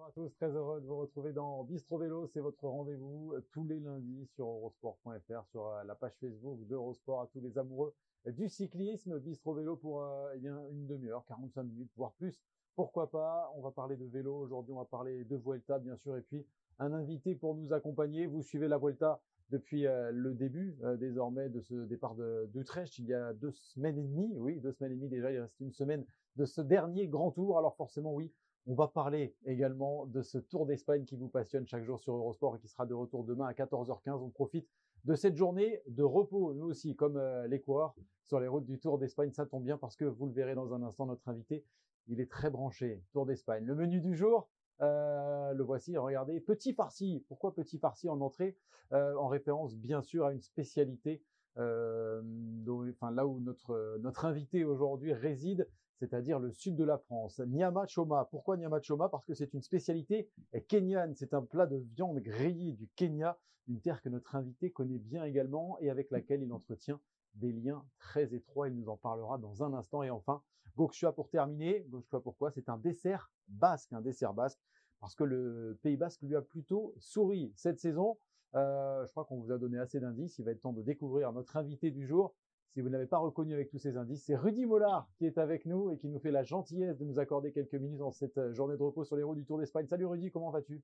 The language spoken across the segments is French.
Bonjour à tous, très heureux de vous retrouver dans Bistro Vélo. C'est votre rendez-vous euh, tous les lundis sur eurosport.fr, sur euh, la page Facebook d'Eurosport à tous les amoureux du cyclisme. Bistro Vélo pour euh, eh bien une demi-heure, 45 minutes, voire plus. Pourquoi pas? On va parler de vélo aujourd'hui, on va parler de Vuelta bien sûr, et puis un invité pour nous accompagner. Vous suivez la Vuelta depuis le début désormais de ce départ d'Utrecht il y a deux semaines et demie. Oui, deux semaines et demie déjà. Il reste une semaine de ce dernier grand tour. Alors forcément, oui, on va parler également de ce Tour d'Espagne qui vous passionne chaque jour sur Eurosport et qui sera de retour demain à 14h15. On profite de cette journée de repos, nous aussi, comme euh, les coureurs sur les routes du Tour d'Espagne. Ça tombe bien parce que vous le verrez dans un instant, notre invité, il est très branché. Tour d'Espagne. Le menu du jour, euh, le voici, regardez. Petit farci. Pourquoi petit farci en entrée? Euh, En référence, bien sûr, à une spécialité enfin, là où notre, notre invité aujourd'hui réside, c'est-à-dire le sud de la France. Nyama Choma. Pourquoi Nyama Choma? Parce que c'est une spécialité kenyane. C'est un plat de viande grillée du Kenya, une terre que notre invité connaît bien également et avec laquelle il entretient des liens très étroits. Il nous en parlera dans un instant. Et enfin, Gokshua pour terminer. Gokshua pourquoi? C'est un dessert basque, un dessert basque, parce que le Pays basque lui a plutôt souri cette saison. Euh, je crois qu'on vous a donné assez d'indices. Il va être temps de découvrir notre invité du jour. Si vous ne l'avez pas reconnu avec tous ces indices, c'est Rudy Mollard qui est avec nous et qui nous fait la gentillesse de nous accorder quelques minutes dans cette euh, journée de repos sur les routes du Tour d'Espagne. Salut Rudy, comment vas-tu?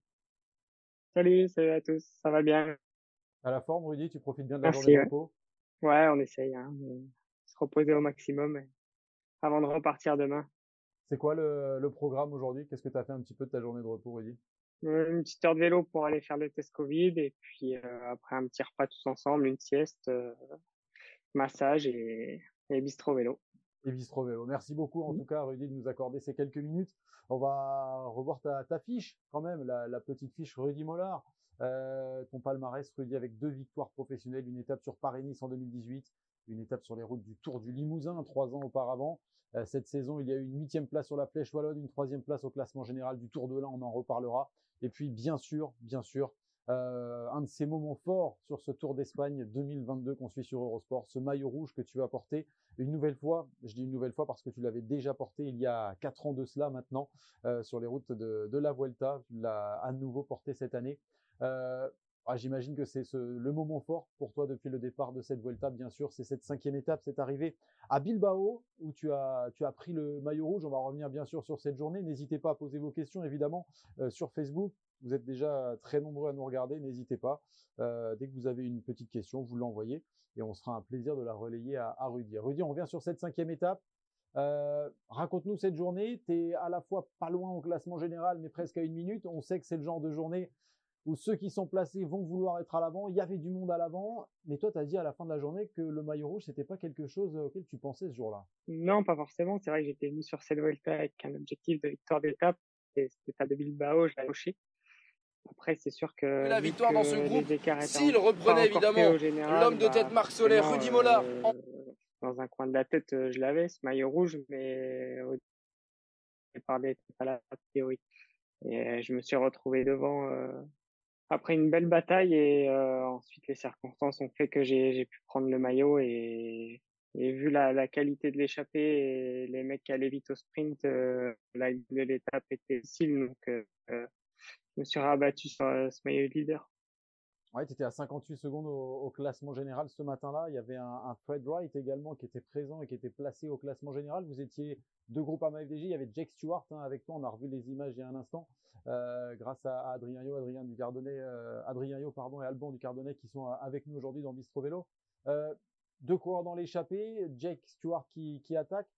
Salut, salut à tous, ça va bien? À la forme Rudy, tu profites bien de la journée de repos? Ouais, on essaye hein, de se reposer au maximum avant de repartir demain. C'est quoi le, le programme aujourd'hui? Qu'est-ce que tu as fait un petit peu de ta journée de repos Rudy? Une petite heure de vélo pour aller faire le test Covid et puis euh, après un petit repas tous ensemble, une sieste, euh, massage et, et bistrot vélo. Et bistrot vélo. Merci beaucoup en mmh. tout cas Rudy de nous accorder ces quelques minutes. On va revoir ta, ta fiche quand même, la, la petite fiche Rudy Mollard. Euh, ton palmarès Rudy avec deux victoires professionnelles, une étape sur Paris-Nice en 2018, une étape sur les routes du Tour du Limousin trois ans auparavant. Euh, cette saison, il y a eu une huitième place sur la Flèche Wallonne, une troisième place au classement général du Tour de l'Ain, on en reparlera. Et puis bien sûr, bien sûr, euh, un de ces moments forts sur ce Tour d'Espagne 2022 qu'on suit sur Eurosport, ce maillot rouge que tu as porté une nouvelle fois. Je dis une nouvelle fois parce que tu l'avais déjà porté il y a quatre ans de cela maintenant euh, sur les routes de, de la Vuelta. Tu l'as à nouveau porté cette année. Euh, ah, J'imagine que c'est le moment fort pour toi depuis le départ de cette Vuelta, bien sûr. C'est cette cinquième étape, c'est arrivé à Bilbao où tu as, pris le maillot rouge. On va revenir bien sûr sur cette journée. N'hésitez pas à poser vos questions, évidemment, euh, sur Facebook. Vous êtes déjà très nombreux à nous regarder. N'hésitez pas. Euh, dès que vous avez une petite question, vous l'envoyez et on sera un plaisir de la relayer à, à Rudy. Rudy, on revient sur cette cinquième étape. Euh, Raconte-nous cette journée. Tu es à la fois pas loin au classement général, mais presque à une minute. On sait que c'est le genre de journée où ceux qui sont placés vont vouloir être à l'avant. Il y avait du monde à l'avant, mais toi, tu as dit à la fin de la journée que le maillot rouge, c'était pas quelque chose auquel tu pensais ce jour-là. Non, pas forcément. C'est vrai que j'étais venu sur cette Vuelta avec un objectif de victoire d'étape. Et c'était à de Bilbao, je l'ai coché. Après, c'est sûr que. La victoire dans ce groupe, s'il reprenait évidemment l'homme de tête bah, Marc Soler, Rudy Mollard. Euh, dans un coin de la tête, euh, je l'avais, ce maillot rouge, mais au départ pas la théorie. Et je me suis retrouvé devant euh, après une belle bataille et euh, ensuite les circonstances ont fait que j'ai pu prendre le maillot et, et vu la, la qualité de l'échappée et les mecs qui allaient vite au sprint, euh, la de l'étape était facile donc euh, je me suis rabattu sur ce maillot de leader. Ouais, tu étais à 58 secondes au, classement général ce matin-là. Il y avait un, Fred Wright également qui était présent et qui était placé au classement général. Vous étiez deux groupes à FDJ. Il y avait Jake Stewart hein, avec toi. On a revu les images il y a un instant. Euh, grâce à, Adrien Yo, Adrien du Cardonnet, euh, Adrien pardon, et Alban du Cardonnet qui sont avec nous aujourd'hui dans Bistro Vélo. Euh, deux coureurs dans l'échappée. Jake Stewart qui attaque.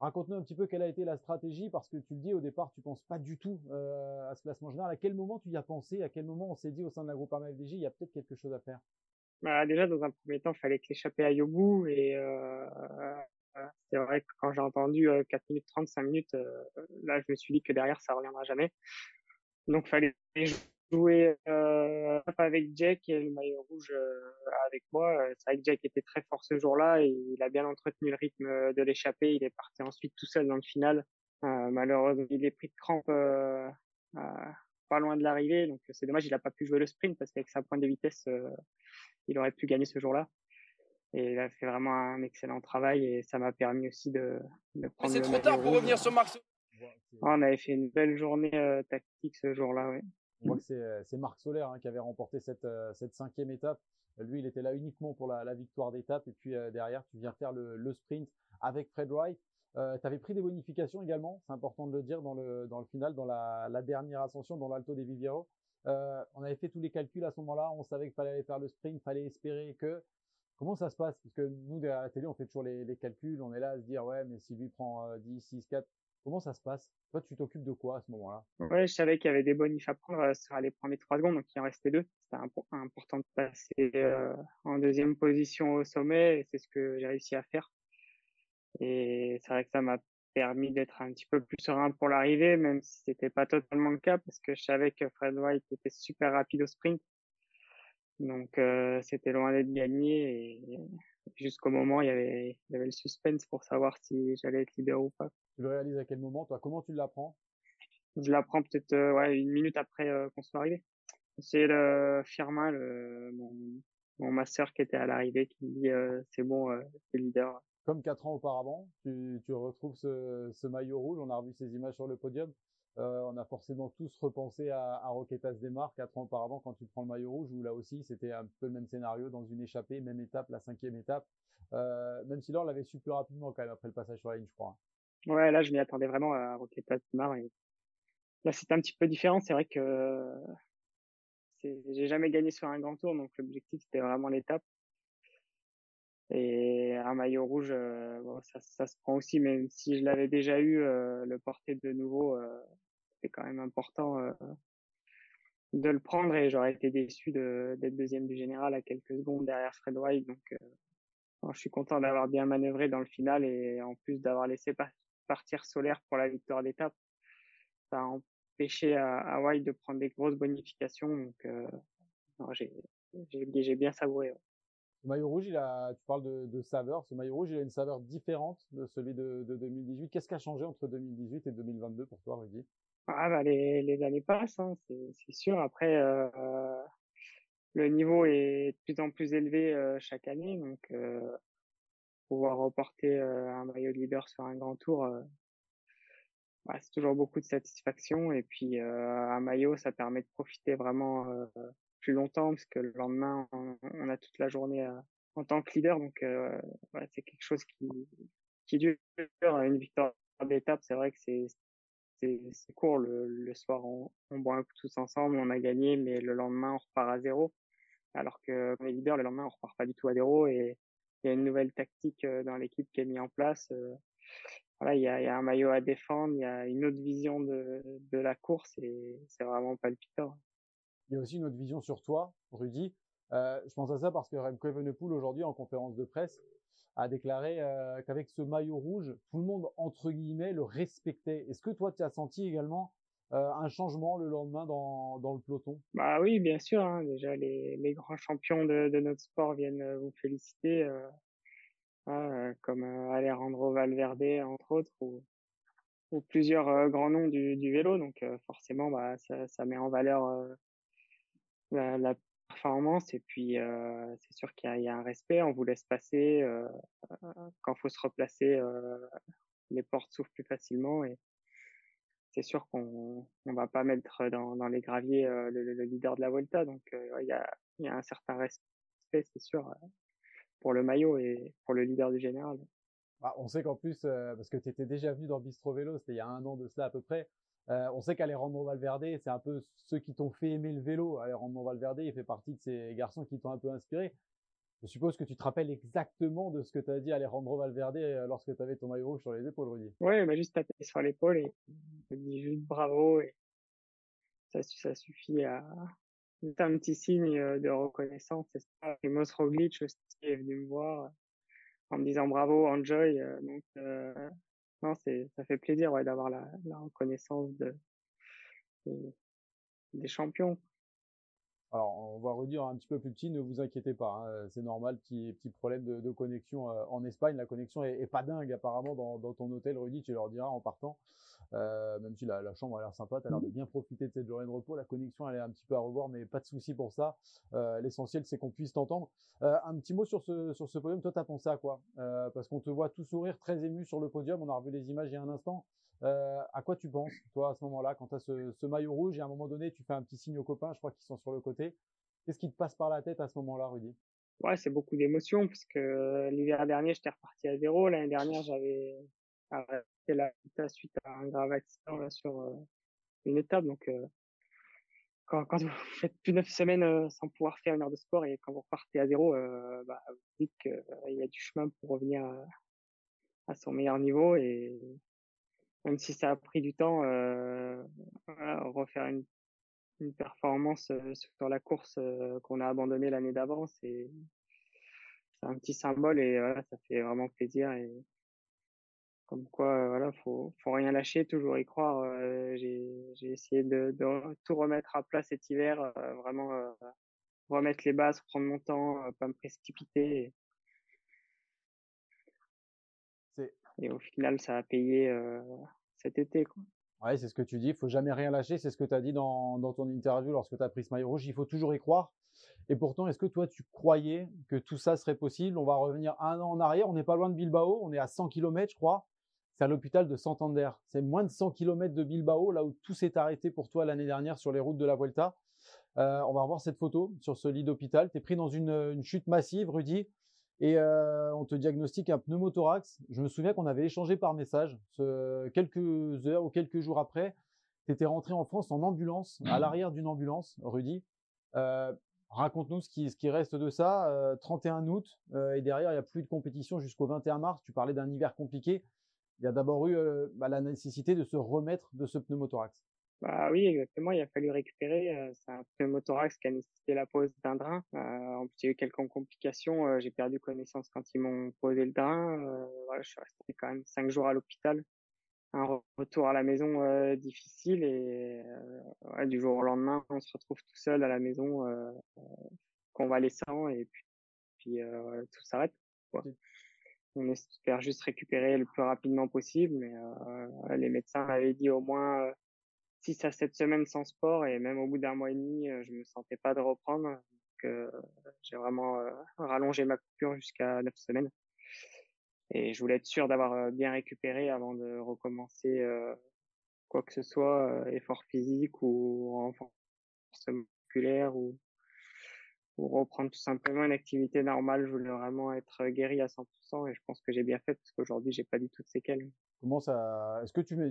Raconte-nous un petit peu quelle a été la stratégie, parce que tu le dis au départ, tu penses pas du tout euh, à ce classement général. À quel moment tu y as pensé? À quel moment on s'est dit au sein de la groupe FDJ, il y a peut-être quelque chose à faire? Bah, Déjà, dans un premier temps, il fallait aille au bout. Et euh, c'est vrai que quand j'ai entendu 4 minutes 30, 5 minutes, là, je me suis dit que derrière, ça reviendra jamais. Donc, il fallait jouer euh, avec Jack et le maillot rouge euh, avec moi. Euh, c'est vrai que Jack était très fort ce jour-là et il a bien entretenu le rythme de l'échappée. Il est parti ensuite tout seul dans le final. Euh, malheureusement, il est pris de crampe euh, pas loin de l'arrivée. Donc c'est dommage, il n'a pas pu jouer le sprint parce qu'avec sa pointe de vitesse, il aurait pu gagner ce jour-là. Et il a fait vraiment un excellent travail et ça m'a permis aussi de, de prendre. C'est trop tard pour revenir sur Marc on avait fait une belle journée tactique ce jour-là, oui. On voit que c'est Marc Solaire hein, qui avait remporté cette, cette cinquième étape. Lui, il était là uniquement pour la, la victoire d'étape. Et puis derrière, tu viens faire le, le sprint avec Fred Wright. Euh, tu avais pris des bonifications également, c'est important de le dire dans le, dans le final, dans la, la dernière ascension, dans l'Alto des Viviero. Euh, on avait fait tous les calculs à ce moment-là, on savait qu'il fallait aller faire le sprint, il fallait espérer que. Comment ça se passe? Parce que nous, derrière la télé, on fait toujours les, les, calculs, on est là à se dire, ouais, mais si lui prend 10, 6, 4, comment ça se passe? Toi, tu t'occupes de quoi à ce moment-là? Ouais, je savais qu'il y avait des bonifs à prendre euh, sur les premiers 3 secondes, donc il en restait deux. C'était important de passer euh, en deuxième position au sommet, et c'est ce que j'ai réussi à faire. Et c'est vrai que ça m'a permis d'être un petit peu plus serein pour l'arrivée, même si c'était pas totalement le cas, parce que je savais que Fred White était super rapide au sprint. Donc euh, c'était loin d'être gagné et jusqu'au moment il y avait il y avait le suspense pour savoir si j'allais être leader ou pas. Tu le réalises à quel moment toi? Comment tu l'apprends? Je l'apprends peut-être euh, ouais une minute après euh, qu'on soit arrivé. C'est le Firmin, le, mon, mon master qui était à l'arrivée qui me dit c'est bon, c'est leader comme quatre ans auparavant, tu, tu retrouves ce, ce, maillot rouge. On a revu ces images sur le podium. Euh, on a forcément tous repensé à, à Roquetas Desmar quatre ans auparavant quand tu prends le maillot rouge où là aussi c'était un peu le même scénario dans une échappée, même étape, la cinquième étape. Euh, même si on l'avait su plus rapidement quand même après le passage sur la ligne, je crois. Ouais, là je m'y attendais vraiment à Roquetas Desmar. Et... Là c'était un petit peu différent. C'est vrai que j'ai jamais gagné sur un grand tour, donc l'objectif c'était vraiment l'étape. Et un maillot rouge, euh, bon, ça, ça, se prend aussi, même si je l'avais déjà eu, euh, le porter de nouveau, euh, c'est quand même important de le prendre et j'aurais été déçu d'être deuxième du général à quelques secondes derrière Fred White. Donc, je suis content d'avoir bien manœuvré dans le final et en plus d'avoir laissé partir Solaire pour la victoire d'étape. Ça a empêché à, à, White de prendre des grosses bonifications. Donc, j'ai bien savouré. Le maillot rouge, il a, tu parles de, de, saveur. Ce maillot rouge, il a une saveur différente de celui de, de 2018. Qu'est-ce qui a changé entre 2018 et 2022 pour toi, Rudy? Ah bah les, années passent, hein, c'est sûr. Après, euh, le niveau est de plus en plus élevé euh, chaque année, donc euh, pouvoir reporter un maillot de leader sur un grand tour, bah, c'est toujours beaucoup de satisfaction. Et puis un maillot, ça permet de profiter vraiment plus longtemps parce que le lendemain on, a toute la journée euh, en tant que leader. Donc euh, c'est quelque chose qui qui dure une victoire d'étape c'est vrai que c'est c'est court. Le, le soir on, on boit un coup tous ensemble on a gagné mais le lendemain on repart à zéro. Alors que quand on leader le lendemain on repart pas du tout à zéro. Et il y a une nouvelle tactique euh, dans l'équipe qui est mise en place voilà il y a, y a un maillot à défendre il y a une autre vision de de la course et c'est vraiment palpitant il y a aussi une autre vision sur toi, Rudy. Euh, je pense à ça parce que Remco Evenepoel aujourd'hui en conférence de presse a déclaré euh, qu'avec ce maillot rouge, tout le monde entre guillemets le respectait. Est-ce que toi tu as senti également euh, un changement le lendemain dans, dans le peloton? Bah oui, bien sûr. Hein. Déjà les, les grands champions de, notre sport viennent vous féliciter, hein, comme Alejandro Valverde entre autres ou, ou plusieurs grands noms du, du vélo. Donc forcément, bah ça, ça met en valeur la, la performance et puis euh, c'est sûr qu'il y, y, a un respect, on vous laisse passer euh, quand faut se replacer, euh, les portes s'ouvrent plus facilement et c'est sûr qu'on on va pas mettre dans, dans les graviers euh, le, le, leader de la Volta donc il y, a, y a un certain respect c'est sûr pour le maillot et pour le leader du général. Ah, on sait qu'en plus, parce que tu étais déjà venu dans Bistro Vélo, c'était il y a un an de cela à peu près, euh, on sait qu'Alejandro Valverde, c'est un peu ceux qui t'ont fait aimer le vélo. Alejandro Valverde, il fait partie de ces garçons qui t'ont un peu inspiré. Je suppose que tu te rappelles exactement de ce que tu as dit à Alejandro Valverde euh, lorsque tu avais ton maillot rouge sur les épaules, Rudy. Oui, il m'a juste tapé sur l'épaule et il dit juste bravo et ça, suffit à c'est un petit signe euh, de reconnaissance. C'est ça. Et Mos Roglic aussi est venu me voir en me disant bravo, enjoy. Donc, non, c'est, ça fait plaisir d'avoir la, reconnaissance de, de, des champions. Alors, on va redire un petit peu plus petit, ne vous inquiétez pas, hein, c'est normal, petit, problème de, connexion euh, en Espagne. La connexion est, pas dingue apparemment dans, dans ton hôtel, Rudy, tu leur diras en partant. Même si la, chambre a l'air sympa, tu as l'air de bien profiter de cette journée de repos. La connexion, elle est un petit peu à revoir, mais pas de souci pour ça. L'essentiel, c'est qu'on puisse t'entendre. un petit mot sur ce, sur ce podium. Toi, tu as pensé à quoi? Parce qu'on te voit tout sourire, très ému sur le podium. On a revu les images il y a un instant. à quoi tu penses, toi, à ce moment-là, quand tu as ce, ce, maillot rouge et à un moment donné, tu fais un petit signe aux copains, je crois qu'ils sont sur le côté. Qu'est-ce qui te passe par la tête à ce moment-là, Rudy? Ouais, c'est beaucoup d'émotions parce que l'hiver dernier, j'étais reparti à zéro. L'année dernière, j'avais arrêté la suite à un grave accident sur euh, une étape. Donc, euh, quand, quand, vous faites plus neuf semaines euh, sans pouvoir faire une heure de sport et quand vous repartez à zéro, bah, vous dites qu'il y a du chemin pour revenir à, son meilleur niveau. Et même si ça a pris du temps, refaire une performance sur la course qu'on a abandonnée l'année d'avant, c'est un petit symbole et ça fait vraiment plaisir comme quoi voilà, faut faut rien lâcher, toujours y croire. j'ai j'ai essayé de, de, tout remettre à plat cet hiver, vraiment remettre les bases, prendre mon temps, pas me précipiter. Et au final, ça a payé cet été. Quoi. Ouais, c'est ce que tu dis. Il faut jamais rien lâcher. C'est ce que tu as dit dans, dans ton interview lorsque tu as pris ce maillot rouge. Il faut toujours y croire. Et pourtant, est-ce que toi, tu croyais que tout ça serait possible? On va revenir un an en arrière. On n'est pas loin de Bilbao. On est à 100 km, je crois. C'est à l'hôpital de Santander. C'est moins de 100 km de Bilbao, là où tout s'est arrêté pour toi l'année dernière sur les routes de la Vuelta. Euh, on va revoir cette photo sur ce lit d'hôpital. Tu es pris dans une, une chute massive, Rudy et euh, on te diagnostique un pneumothorax. Je me souviens qu'on avait échangé par message ce, quelques heures ou quelques jours après. Tu étais rentré en France en ambulance, à mmh. l'arrière d'une ambulance, Rudy. Euh, Raconte-nous ce qui, ce qui reste de ça. Euh, 31 août, et derrière, il n'y a plus de compétition jusqu'au 21 mars. Tu parlais d'un hiver compliqué. Il y a d'abord eu euh, bah, la nécessité de se remettre de ce pneumothorax. Bah oui, exactement. Il a fallu récupérer. Euh, c'est un pneumothorax qui a nécessité la pose d'un drain. Euh, en plus, il y a eu quelques complications. Euh, j'ai perdu connaissance quand ils m'ont posé le drain. Voilà, je suis resté quand même cinq jours à l'hôpital. Un retour à la maison difficile et ouais, du jour au lendemain, on se retrouve tout seul à la maison, convalescent et puis, puis tout s'arrête. On espère juste récupérer le plus rapidement possible, mais les médecins m'avaient dit au moins 6 à 7 semaines sans sport et même au bout d'un mois et demi, euh, je me sentais pas de reprendre. Donc, euh, j'ai vraiment euh, rallongé ma coupure jusqu'à 9 semaines. Et je voulais être sûr d'avoir bien récupéré avant de recommencer quoi que ce soit, effort physique ou renforcement musculaire ou, ou reprendre tout simplement une activité normale. Je voulais vraiment être guéri à 100% et je pense que j'ai bien fait parce qu'aujourd'hui, j'ai pas du tout de séquelles. Comment ça, est-ce que tu mets,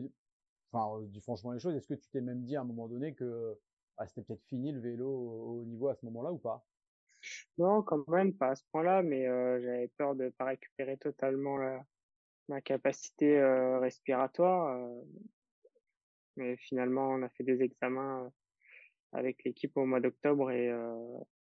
enfin, dis franchement les choses, est-ce que tu t'es même dit à un moment donné que ah, c'était peut-être fini le vélo au, niveau à ce moment-là ou pas? Non, quand même, pas à ce point-là, mais euh, j'avais peur de pas récupérer totalement la, ma capacité euh, respiratoire. Euh. mais finalement, on a fait des examens avec l'équipe au mois d'octobre et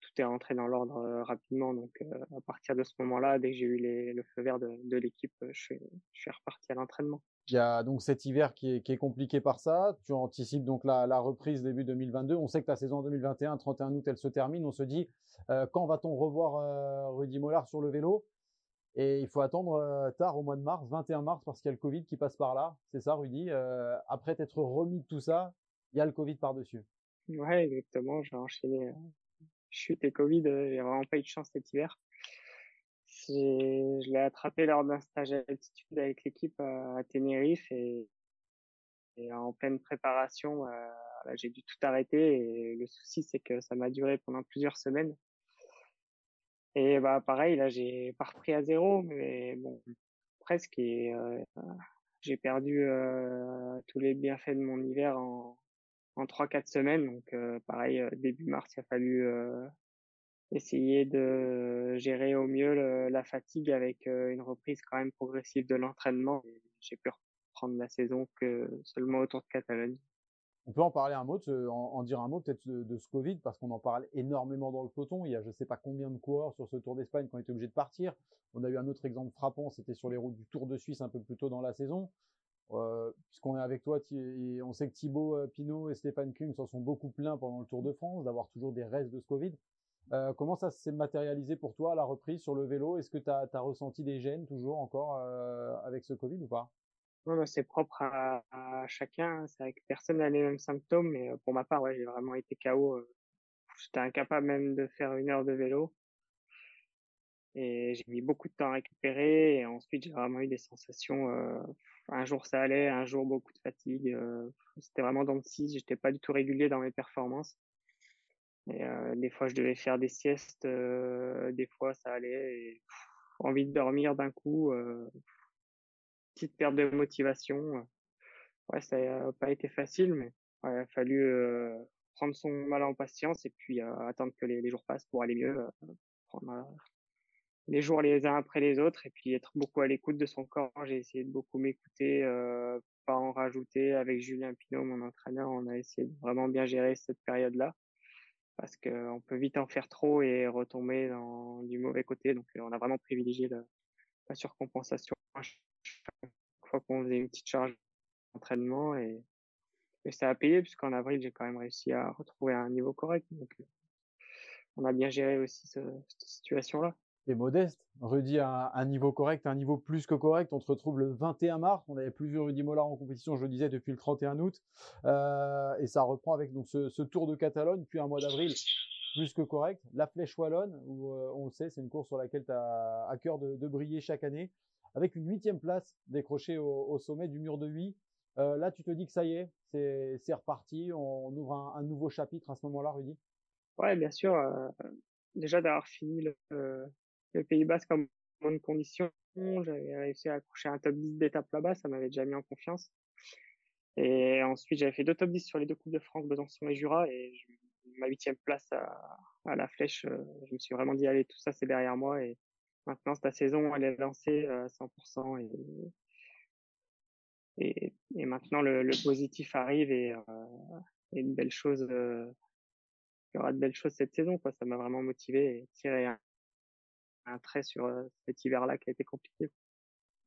tout est rentré dans l'ordre rapidement. Donc, à partir de ce moment-là, dès que j'ai eu le feu vert de, l'équipe, je, suis reparti à l'entraînement. Il y a donc cet hiver qui est, compliqué par ça. Tu anticipes donc la, la, reprise début 2022. On sait que ta saison 2021, 31 août, elle se termine. On se dit, euh, quand va-t-on revoir euh, Rudy Mollard sur le vélo? Et il faut attendre euh, tard au mois de mars, 21 mars, parce qu'il y a le Covid qui passe par là. C'est ça, Rudy? Euh, Après t'être remis de tout ça, il y a le Covid par-dessus. Ouais, exactement. J'ai enchaîné chute et Covid. J'ai vraiment pas eu de chance cet hiver je l'ai attrapé lors d'un stage à avec l'équipe à Tenerife et, en pleine préparation, euh, j'ai dû tout arrêter et le souci c'est que ça m'a duré pendant plusieurs semaines. Et bah pareil, là j'ai pas repris à zéro, mais bon, presque. Et euh, j'ai perdu euh, tous les bienfaits de mon hiver en en trois quatre semaines. Donc pareil, début mars, il a fallu essayer de gérer au mieux la fatigue avec une reprise quand même progressive de l'entraînement. J'ai pu reprendre la saison que seulement autour de Catalogne. On peut en parler un mot, en, dire un mot peut-être de, ce Covid, parce qu'on en parle énormément dans le peloton. Il y a je ne sais pas combien de coureurs sur ce Tour d'Espagne qui ont été obligés de partir. On a eu un autre exemple frappant, c'était sur les routes du Tour de Suisse un peu plus tôt dans la saison. Euh, puisqu'on est avec toi, on sait que Thibaut euh, Pinot et Stéphane Kuhn s'en sont beaucoup plaints pendant le Tour de France d'avoir toujours des restes de ce Covid. Euh, comment ça s'est matérialisé pour toi à la reprise sur le vélo? Est-ce que tu as, ressenti des gènes toujours encore euh, avec ce Covid ou pas? Non, c'est propre à, chacun. C'est vrai que personne n'a les mêmes symptômes, mais pour ma part, ouais, j'ai vraiment été KO. J'étais incapable même de faire une heure de vélo. Et j'ai mis beaucoup de temps à récupérer. Et ensuite, j'ai vraiment eu des sensations. Euh, un jour ça allait, un jour beaucoup de fatigue. Euh, c'était vraiment dans le six. J'étais pas du tout régulier dans mes performances. Et euh, des fois, je devais faire des siestes. des fois, ça allait. Envie de dormir d'un coup. petite perte de motivation. Ouais, ça n'a pas été facile, mais il a fallu prendre son mal en patience et puis attendre que les, jours passent pour aller mieux. Les jours les uns après les autres et puis être beaucoup à l'écoute de son corps. J'ai essayé de beaucoup m'écouter, euh, pas en rajouter. Avec Julien Pinot, mon entraîneur, on a essayé de vraiment bien gérer cette période-là parce qu'on peut vite en faire trop et retomber dans du mauvais côté. Donc, on a vraiment privilégié la surcompensation chaque fois qu'on faisait une petite charge d'entraînement et, et ça a payé puisqu'en avril, j'ai quand même réussi à retrouver un niveau correct. Donc, on a bien géré aussi cette situation-là modeste. Rudy a un, niveau correct, un niveau plus que correct. On se retrouve le 21 mars. On n'avait plus vu Rudy Mollard en compétition, je le disais, depuis le 31 août. Euh, et ça reprend avec donc ce, Tour de Catalogne, puis un mois d'avril plus que correct. La Flèche Wallonne, où euh, on le sait, c'est une course sur laquelle tu as à cœur de, briller chaque année, avec une huitième place décrochée au, sommet du mur de 8. Euh, là, tu te dis que ça y est, c'est reparti. On, ouvre un, un, nouveau chapitre à ce moment-là, Rudy? Ouais, bien sûr. déjà d'avoir fini le, le Pays Basque en bonne condition. J'avais réussi à accrocher un top 10 d'étape là-bas, ça m'avait déjà mis en confiance. Et ensuite, j'avais fait deux top 10 sur les deux Coupes de France, Besançon et Jura, et ma huitième place à, à, la flèche, euh, je me suis vraiment dit, allez, tout ça, c'est derrière moi, et maintenant, cette saison, elle est lancée à 100%, et, et, et maintenant, le, le, positif arrive, et, euh, une belle chose, euh, il y aura de belles choses cette saison, quoi. Ça m'a vraiment motivé et tiré un trait sur euh, cet hiver-là qui a été compliqué.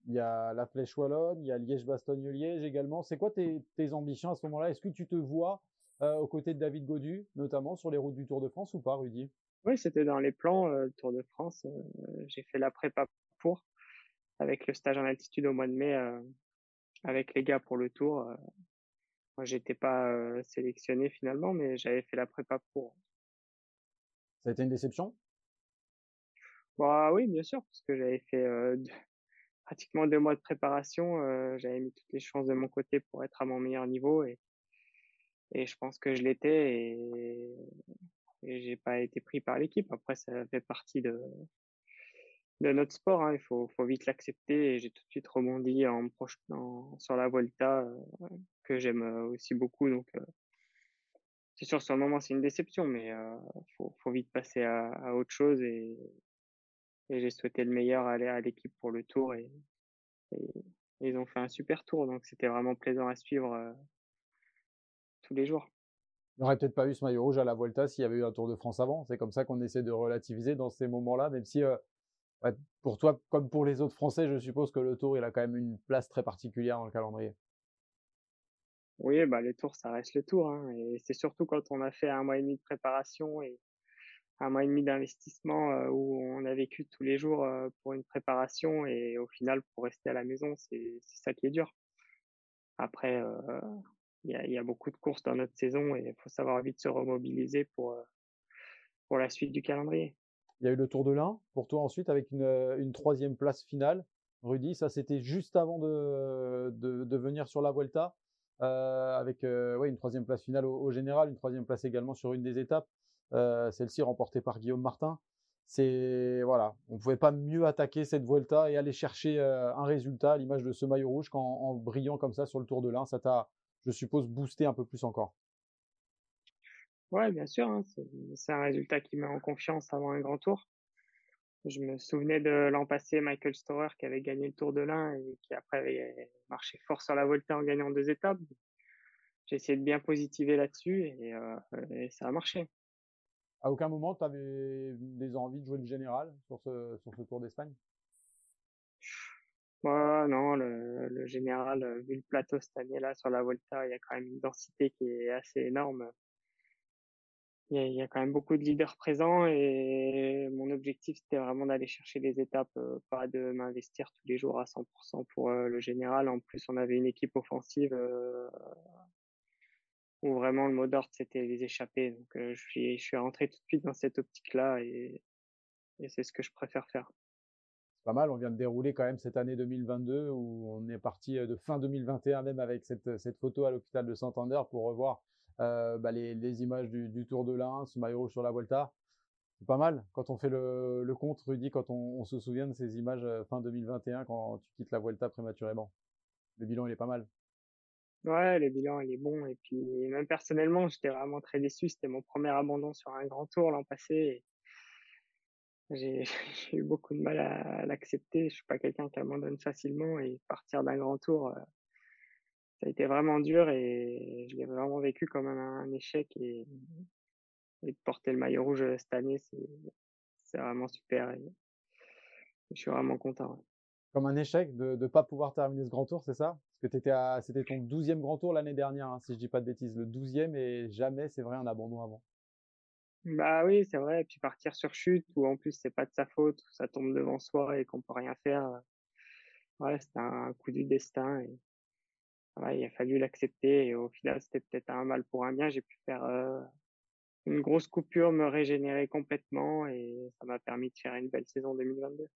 Il y a la Flèche Wallonne, il y a Liège-Bastogne-Liège également. C'est quoi tes, ambitions à ce moment-là? Est-ce que tu te vois euh, aux côtés de David Godu, notamment sur les routes du Tour de France ou pas, Rudy? Oui, c'était dans les plans euh, Tour de France. J'ai fait la prépa pour, avec le stage en altitude au mois de mai, avec les gars pour le Tour. moi, j'étais pas sélectionné finalement, mais j'avais fait la prépa pour. Ça a été une déception? Bah oui, bien sûr, parce que j'avais fait pratiquement deux mois de préparation. j'avais mis toutes les chances de mon côté pour être à mon meilleur niveau et, et je pense que je l'étais et, et j'ai pas été pris par l'équipe. Après, ça fait partie de, de notre sport. Hein. Il faut, faut vite l'accepter et j'ai tout de suite rebondi en projetant sur la Volta que j'aime aussi beaucoup. Donc, c'est sûr, sur le moment, c'est une déception, mais il faut, faut vite passer à, à autre chose et, et j'ai souhaité le meilleur à l'équipe pour le tour et, ils ont fait un super tour donc c'était vraiment plaisant à suivre euh, tous les jours. On n'aurait peut-être pas eu ce maillot rouge à la Volta s'il y avait eu un Tour de France avant. C'est comme ça qu'on essaie de relativiser dans ces moments-là, même si euh, pour toi comme pour les autres Français, je suppose que le Tour il a quand même une place très particulière dans le calendrier. Oui, bah les tours, ça reste le tour. Hein, et c'est surtout quand on a fait un mois et demi de préparation et, un mois et demi d'investissement euh, où on a vécu tous les jours euh, pour une préparation et au final pour rester à la maison c'est ça qui est dur. Après euh, il y a, beaucoup de courses dans notre saison et il faut savoir vite se remobiliser pour pour la suite du calendrier. Il y a eu le Tour de l'Ain pour toi ensuite avec une, troisième place finale. Rudy ça c'était juste avant de, de, venir sur la Vuelta avec une troisième place finale au général une troisième place également sur une des étapes euh, celle-ci remportée par Guillaume Martin. C'est voilà, on pouvait pas mieux attaquer cette Vuelta et aller chercher euh, un résultat à l'image de ce maillot rouge qu'en en brillant comme ça sur le Tour de l'Ain, ça t'a, je suppose, boosté un peu plus encore. Ouais, bien sûr. Hein, c'est un résultat qui met en confiance avant un grand tour. Je me souvenais de l'an passé, Michael Storer qui avait gagné le Tour de l'Ain et qui après avait marché fort sur la Volta en gagnant deux étapes. J'ai essayé de bien positiver là-dessus et, euh, et, ça a marché. À aucun moment, tu avais des envies de jouer le général sur ce, Tour d'Espagne? Non, le, général, euh, vu le plateau cette année-là sur la Volta, il y a quand même une densité qui est assez énorme. il y, a, quand même beaucoup de leaders présents et mon objectif c'était vraiment d'aller chercher des étapes, euh, pas de m'investir tous les jours à 100% pour euh, le général. En plus, on avait une équipe offensive où vraiment le mot d'ordre c'était les échapper. Donc je suis je suis rentré tout de suite dans cette optique-là et, c'est ce que je préfère faire. C'est pas mal, on vient de dérouler quand même cette année 2022 où on est parti de fin 2021 même avec cette, cette photo à l'hôpital de Santander pour revoir euh, bah, les, images du, Tour de ce maillot rouge sur la Vuelta. C'est pas mal quand on fait le, le compte, Rudy, quand on, on, se souvient de ces images euh, fin 2021 quand tu quittes la Vuelta prématurément. Le bilan, il est pas mal. Ouais, le bilan, il est bon. Et puis, même personnellement, j'étais vraiment très déçu. C'était mon premier abandon sur un grand tour l'an passé. J'ai eu beaucoup de mal à, l'accepter. Je suis pas quelqu'un qui abandonne facilement et partir d'un grand tour, euh, ça a été vraiment dur et je l'ai vraiment vécu comme un, échec et, et, porter le maillot rouge cette année, c'est vraiment super et je suis vraiment content. Comme un échec de ne pas pouvoir terminer ce grand tour, c'est ça? Que c'était ton douzième grand tour l'année dernière, hein, si je dis pas de bêtises, le douzième et jamais, c'est vrai, un abandon avant. Bah oui, c'est vrai. Et puis partir sur chute où en plus c'est pas de sa faute, ça tombe devant soi et qu'on peut rien faire. Ouais, c'est un coup du destin et il a fallu l'accepter et au final, c'était peut-être un mal pour un bien. J'ai pu faire euh, une grosse coupure, me régénérer complètement et ça m'a permis de faire une belle saison 2022.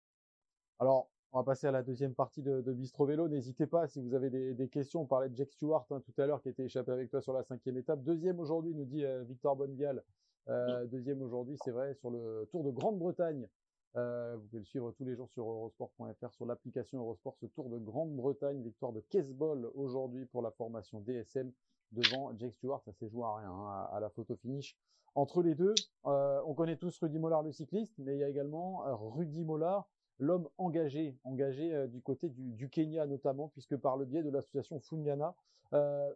Alors, on va passer à la deuxième partie de, de Bistro Vélo. N'hésitez pas si vous avez des, des, questions. On parlait de Jack Stewart hein, tout à l'heure qui était échappé avec toi sur la cinquième étape. Deuxième aujourd'hui, nous dit euh, Victor Bonnevial. Euh, deuxième aujourd'hui, c'est vrai, sur le Tour de Grande-Bretagne. Euh, vous pouvez le suivre tous les jours sur eurosport.fr, sur l'application Eurosport, ce Tour de Grande-Bretagne, victoire de Kesbol aujourd'hui pour la formation DSM devant Jake Stewart. Ça s'est joué à rien, hein, à, la photo finish. Entre les deux, on connaît tous Rudy Mollard, le cycliste, mais il y a également Rudy Mollard, l'homme engagé, engagé du côté du, Kenya notamment, puisque par le biais de l'association Funyana,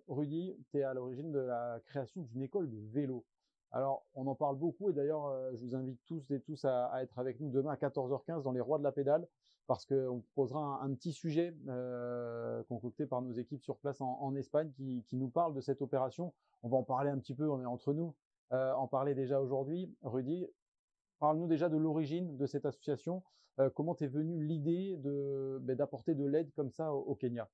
Rudy, tu es à l'origine de la création d'une école de vélo. Alors, on en parle beaucoup et d'ailleurs, euh, je vous invite tous et tous à, être avec nous demain à 14h15 dans les Rois de la Pédale parce qu'on posera un, petit sujet euh, concocté par nos équipes sur place en, Espagne qui, nous parle de cette opération. On va en parler un petit peu, on est entre nous, euh, en parler déjà aujourd'hui. Rudy, parle-nous déjà de l'origine de cette association. Euh, comment t'es venue l'idée ben, d'apporter de l'aide comme ça au, Kenya?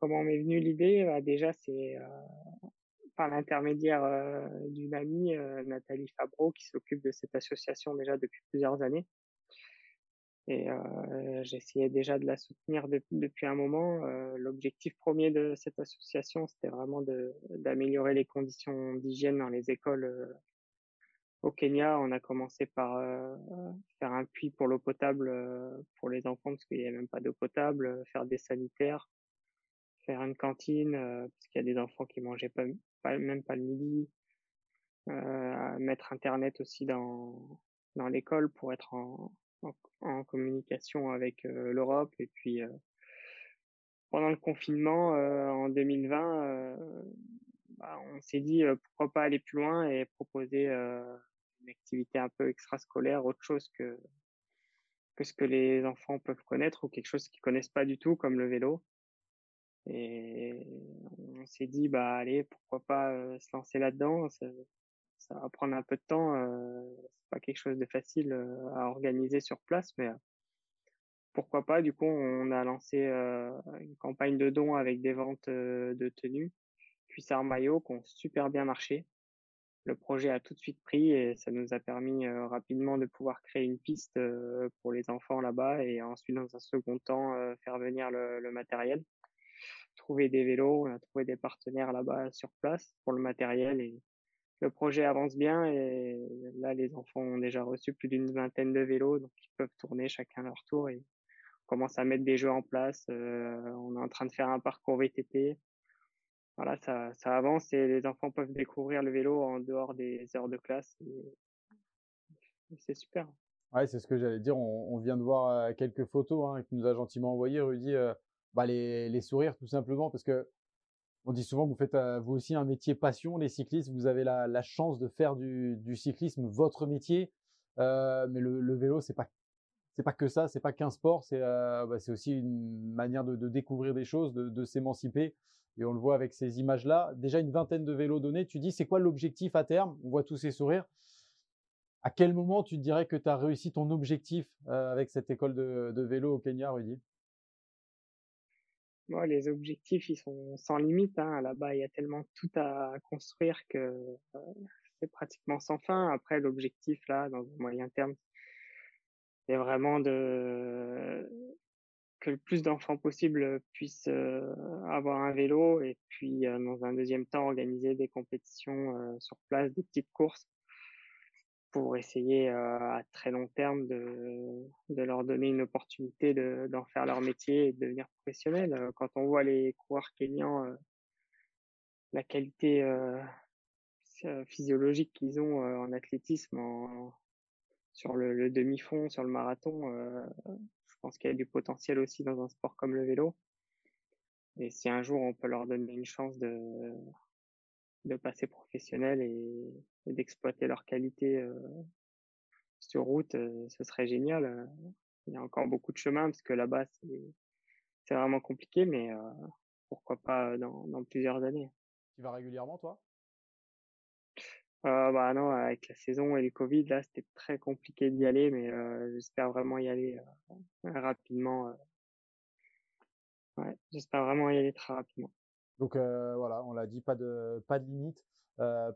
Comment m'est venue l'idée? Bah, Déjà, c'est par l'intermédiaire d'une amie, Nathalie Fabreau, qui s'occupe de cette association déjà depuis plusieurs années. Et j'essayais déjà de la soutenir depuis un moment. L'objectif premier de cette association, c'était vraiment d'améliorer les conditions d'hygiène dans les écoles au Kenya. On a commencé par faire un puits pour l'eau potable pour les enfants, parce qu'il n'y avait même pas d'eau potable, faire des sanitaires, faire une cantine, parce qu'il y a des enfants qui mangeaient pas, même pas le midi, euh, mettre Internet aussi dans, dans l'école pour être en, en, communication avec euh, l'Europe. Et puis, euh, pendant le confinement en 2020, bah, on s'est dit pourquoi pas aller plus loin et proposer une activité un peu extrascolaire, autre chose que, que ce que les enfants peuvent connaître ou quelque chose qu'ils connaissent pas du tout, comme le vélo. Et on s'est dit, bah allez, pourquoi pas euh, se lancer là-dedans. Ça, va prendre un peu de temps. Euh, c'est pas quelque chose de facile euh, à organiser sur place, mais pourquoi pas. Du coup, on a lancé une campagne de dons avec des ventes de tenues, cuissards maillots, qui ont super bien marché. Le projet a tout de suite pris et ça nous a permis rapidement de pouvoir créer une piste pour les enfants là-bas et ensuite, dans un second temps, faire venir le, matériel trouvé des vélos, on a trouvé des partenaires là-bas sur place pour le matériel et le projet avance bien et là les enfants ont déjà reçu plus d'une vingtaine de vélos donc ils peuvent tourner chacun leur tour et on commence à mettre des jeux en place. Euh, on est en train de faire un parcours VTT. Voilà, ça, ça avance et les enfants peuvent découvrir le vélo en dehors des heures de classe c'est super. Ouais, c'est ce que j'allais dire. On, vient de voir euh, quelques photos hein, nous a gentiment envoyé Rudy. Euh, bah, les, les sourires tout simplement parce que on dit souvent que vous faites euh, vous aussi un métier passion, les cyclistes. Vous avez la, la chance de faire du, cyclisme votre métier, euh, mais le, vélo c'est pas c'est pas que ça, c'est pas qu'un sport, c'est euh, bah, aussi une manière de, de, découvrir des choses, de, de s'émanciper. et on le voit avec ces images-là. Déjà une vingtaine de vélos donnés. Tu dis, c'est quoi l'objectif à terme? On voit tous ces sourires. À quel moment tu te dirais que tu as réussi ton objectif avec cette école de, vélo au Kenya, Rudy? Moi, les objectifs, ils sont sans limite. Hein. Là-bas, il y a tellement tout à construire que euh, c'est pratiquement sans fin. Après, l'objectif, là, dans le moyen terme, c'est vraiment de que le plus d'enfants possible puissent euh, avoir un vélo et puis dans un deuxième temps organiser des compétitions sur place, des petites courses pour essayer à très long terme de, de leur donner une opportunité d'en faire leur métier et de devenir professionnel. Quand on voit les coureurs kenyans, la qualité physiologique qu'ils ont en athlétisme, sur le, le demi-fond, sur le marathon, je pense qu'il y a du potentiel aussi dans un sport comme le vélo. Et si un jour on peut leur donner une chance de, de passer professionnel et, d'exploiter leur qualité euh, sur route, euh, ce serait génial. Il y a encore beaucoup de chemin parce que là-bas, c'est vraiment compliqué, mais euh, pourquoi pas dans, dans, plusieurs années. Tu vas régulièrement, toi? Euh, bah non, avec la saison et le Covid, là, c'était très compliqué d'y aller, mais j'espère vraiment y aller rapidement. Ouais, j'espère vraiment y aller très rapidement. Donc voilà, on l'a dit, pas de pas de limite.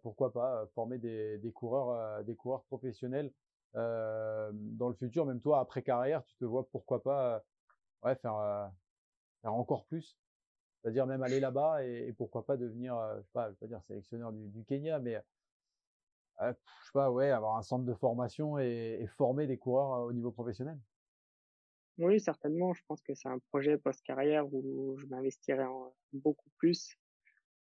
pourquoi pas former des, coureurs des coureurs professionnels dans le futur. Même toi, après carrière, tu te vois pourquoi pas ouais faire encore plus. C'est-à-dire même aller là-bas et, pourquoi pas devenir, je sais pas, vais pas dire sélectionneur du, Kenya, mais je sais pas, ouais, avoir un centre de formation et former des coureurs au niveau professionnel. Oui, certainement. Je pense que c'est un projet post-carrière où je m'investirai beaucoup plus.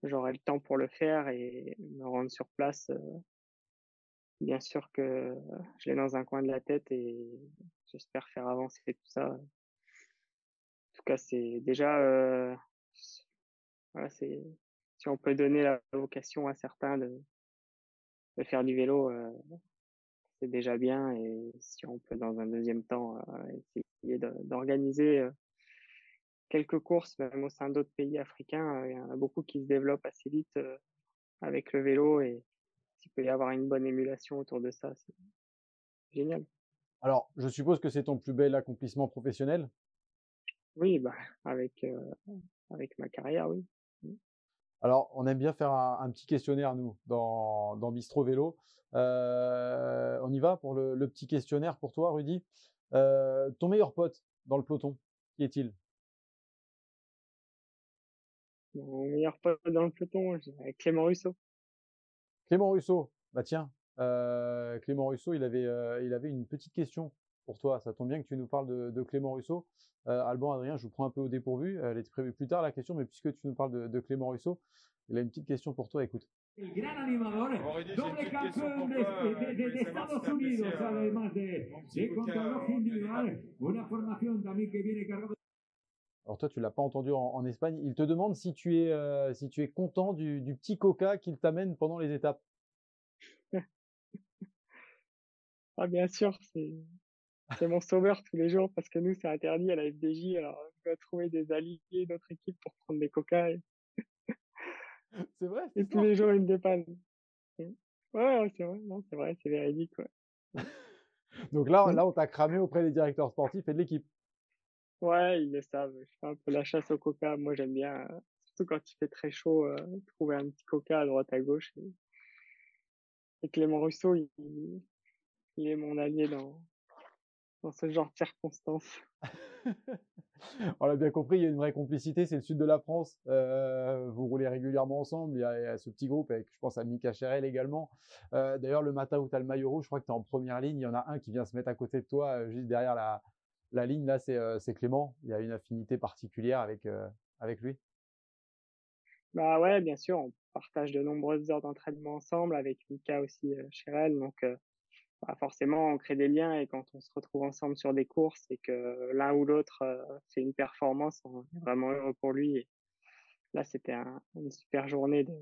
J'aurai le temps pour le faire et me rendre sur place. bien sûr que je l'ai dans un coin de la tête et j'espère faire avancer tout ça. En tout cas, c'est déjà, euh, voilà, c'est, si on peut donner la vocation à certains de, faire du vélo, euh, c'est déjà bien. Et si on peut, dans un deuxième temps, euh, essayer d'organiser euh, quelques courses, même au sein d'autres pays africains, euh, il y en a beaucoup qui se développent assez vite avec le vélo. Et s'il peut y avoir une bonne émulation autour de ça, c'est génial. Alors, je suppose que c'est ton plus bel accomplissement professionnel? Oui, bah, avec, avec ma carrière, oui. Alors, on aime bien faire un, petit questionnaire, nous, dans, dans Bistro Vélo. Euh, on y va pour le, petit questionnaire pour toi, Rudy? Euh, ton meilleur pote dans le peloton, qui est-il? Mon meilleur pote dans le peloton, Clément Russo. Clément Russo, bah tiens, euh, Clément Russo, il avait, il avait une petite question pour toi. Ça tombe bien que tu nous parles de, Clément Russo. Alban, Adrien, je vous prends un peu au dépourvu. Elle était prévue plus tard la question, mais puisque tu nous parles de, de Clément Russo, il a une petite question pour toi. Écoute. El gran animador, doble campeón de, de, de, de Estados Unidos, además de, de contrarreloj individual, una formación también que viene cargada. Alors toi, tu l'as pas entendu en, en, Espagne. Il te demande si tu es, euh, si tu es content du, du petit coca qu'il t'amène pendant les étapes. ah bien sûr, c'est c'est mon sauveur tous les jours parce que nous c'est interdit à la FDJ. Alors on doit trouver des alliés d'autres équipes pour prendre des coca. Et... C'est vrai. Et tous les jours, il me dépanne. Ouais, c'est vrai, non, c'est vrai, c'est véridique, ouais. Donc là, là, on t'a cramé auprès des directeurs sportifs et de l'équipe. Ouais, ils le savent. Je fais un peu la chasse au coca. Moi, j'aime bien, surtout quand il fait très chaud, euh, trouver un petit coca à droite à gauche. Et, Clément Rousseau, il, il, est mon allié dans, dans ce genre de circonstances. On l'a bien compris, il y a une vraie complicité, c'est le sud de la France. Euh, vous roulez régulièrement ensemble. Il y, a, ce petit groupe avec, je pense, à Mika Cherel également. Euh, d'ailleurs, le matin où tu as le maillot rouge, je crois que tu es en première ligne. Il y en a un qui vient se mettre à côté de toi, euh, juste derrière la, la ligne. Là, c'est Clément. Il y a une affinité particulière avec, avec lui. Bah ouais, bien sûr. On partage de nombreuses heures d'entraînement ensemble avec Mika aussi, Cherel. Donc, bah, forcément, on crée des liens et quand on se retrouve ensemble sur des courses et que l'un ou l'autre euh, fait une performance, on est vraiment heureux pour lui. Et là, c'était une super journée de,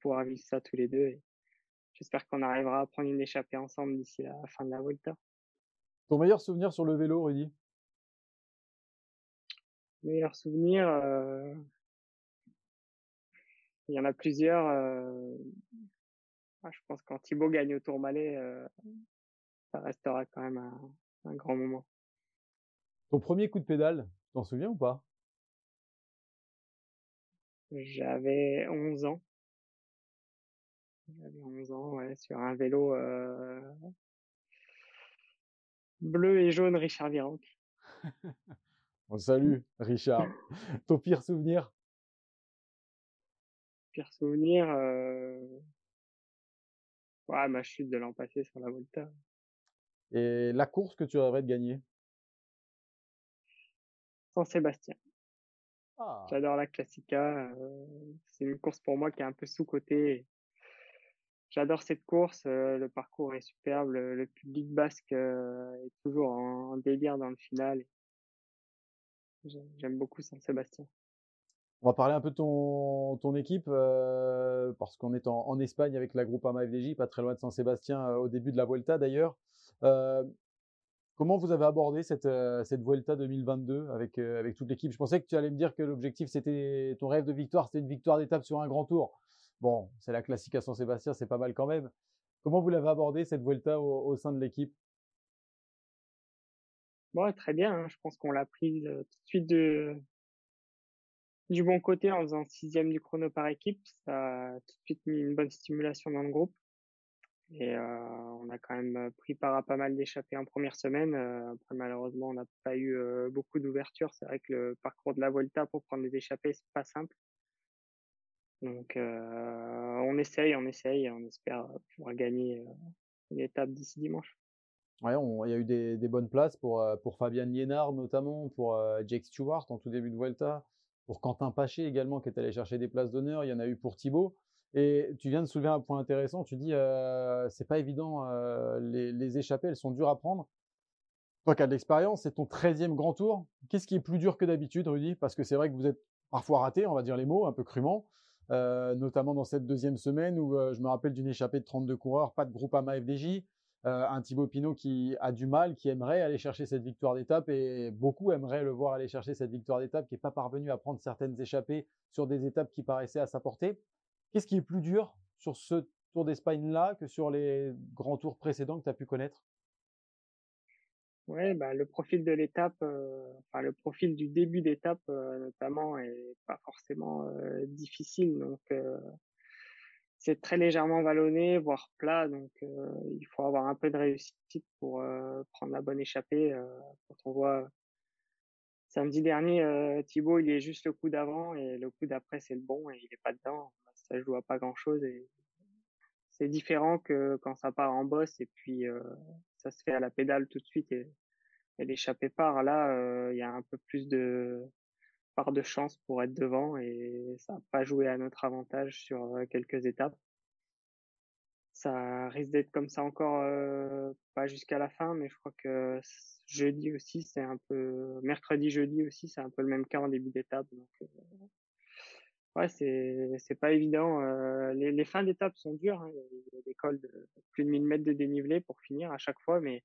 pouvoir vivre ça tous les deux. J'espère qu'on arrivera à prendre une échappée ensemble d'ici la fin de la Volta. Ton meilleur souvenir sur le vélo, Rudy? Meilleur souvenir, euh... il y en a plusieurs. Je pense quand Thibaut gagne au Tourmalet, ça restera quand même un, grand moment. Ton premier coup de pédale, t'en souviens ou pas? J'avais 11 ans. J'avais 11 ans, ouais, sur un vélo bleu et jaune Richard Virenque. On salue Richard. Ton pire souvenir? Pire souvenir, ouais, ma chute de l'an passé sur la Volta. Et la course que tu rêverais de gagner? San Sébastien. Ah. J'adore la Classica. c'est une course pour moi qui est un peu sous-cotée. J'adore cette course. le parcours est superbe. Le, public basque est toujours en, délire dans le final. J'aime beaucoup San Sébastien. On va parler un peu de ton, équipe, parce qu'on est en, Espagne avec la Groupama FDJ, pas très loin de San Sébastien, au début de la Vuelta d'ailleurs. Comment vous avez abordé cette, cette Vuelta 2022 avec, avec toute l'équipe? Je pensais que tu allais me dire que l'objectif, c'était ton rêve de victoire, c'était une victoire d'étape sur un grand tour. Bon, c'est la classique à San-Sébastien, c'est pas mal quand même. Comment vous l'avez abordé cette Vuelta au, sein de l'équipe? Bon, Très bien, hein. je pense qu'on l'a prise tout de suite de, du bon côté en faisant sixième du chrono par équipe. Ça a tout de suite mis une bonne stimulation dans le groupe. Et euh, on a quand même pris part à pas mal d'échappées en première semaine. Euh, après, malheureusement, on n'a pas eu euh, beaucoup d'ouverture. C'est vrai que le parcours de la Volta pour prendre des échappées, c'est pas simple. Donc, on essaye, on essaye, on espère pouvoir gagner une étape d'ici dimanche. Ouais, il y a eu des, bonnes places pour, pour Fabien Liénard notamment, pour Jake Stewart en tout début de Vuelta, pour Quentin Paché également qui est allé chercher des places d'honneur. Il y en a eu pour Thibaut. Et tu viens de soulever un point intéressant. Tu dis, euh, c'est pas évident, euh, les, échappées, elles sont dures à prendre. Toi qui as de l'expérience, c'est ton 13e grand tour. Qu'est-ce qui est plus dur que d'habitude, Rudy? Parce que c'est vrai que vous êtes parfois raté, on va dire les mots, un peu crûment. Euh, notamment dans cette deuxième semaine où je me rappelle d'une échappée de 32 coureurs, pas de groupe AMA FDJ, euh, un Thibaut Pinot qui a du mal, qui aimerait aller chercher cette victoire d'étape et beaucoup aimeraient le voir aller chercher cette victoire d'étape, qui n'est pas parvenu à prendre certaines échappées sur des étapes qui paraissaient à sa portée. Qu'est-ce qui est plus dur sur ce Tour d'Espagne-là que sur les grands tours précédents que tu as pu connaître? Ouais, bah, le profil de l'étape, euh, enfin le profil du début d'étape euh, notamment est pas forcément difficile, donc c'est très légèrement vallonné, voire plat, donc il faut avoir un peu de réussite pour prendre la bonne échappée. quand on voit samedi dernier, Thibaut, il est juste le coup d'avant et le coup d'après c'est le bon et il est pas dedans ça joue à pas grand chose et c'est différent que quand ça part en bosse et puis euh, ça se fait à la pédale tout de suite et, et l'échappée part. Là, euh, il y a un peu plus de de chance pour être devant et ça n'a pas joué à notre avantage sur euh, quelques étapes. Ça risque d'être comme ça encore pas jusqu'à la fin, mais je crois que jeudi aussi c'est un peu mercredi jeudi aussi c'est un peu le même cas en début d'étape donc ouais, c'est c'est pas évident. Euh, les, les fins d'étape sont dures. Hein. Il y a des cols de plus de 1000 mètres de dénivelé pour finir à chaque fois, mais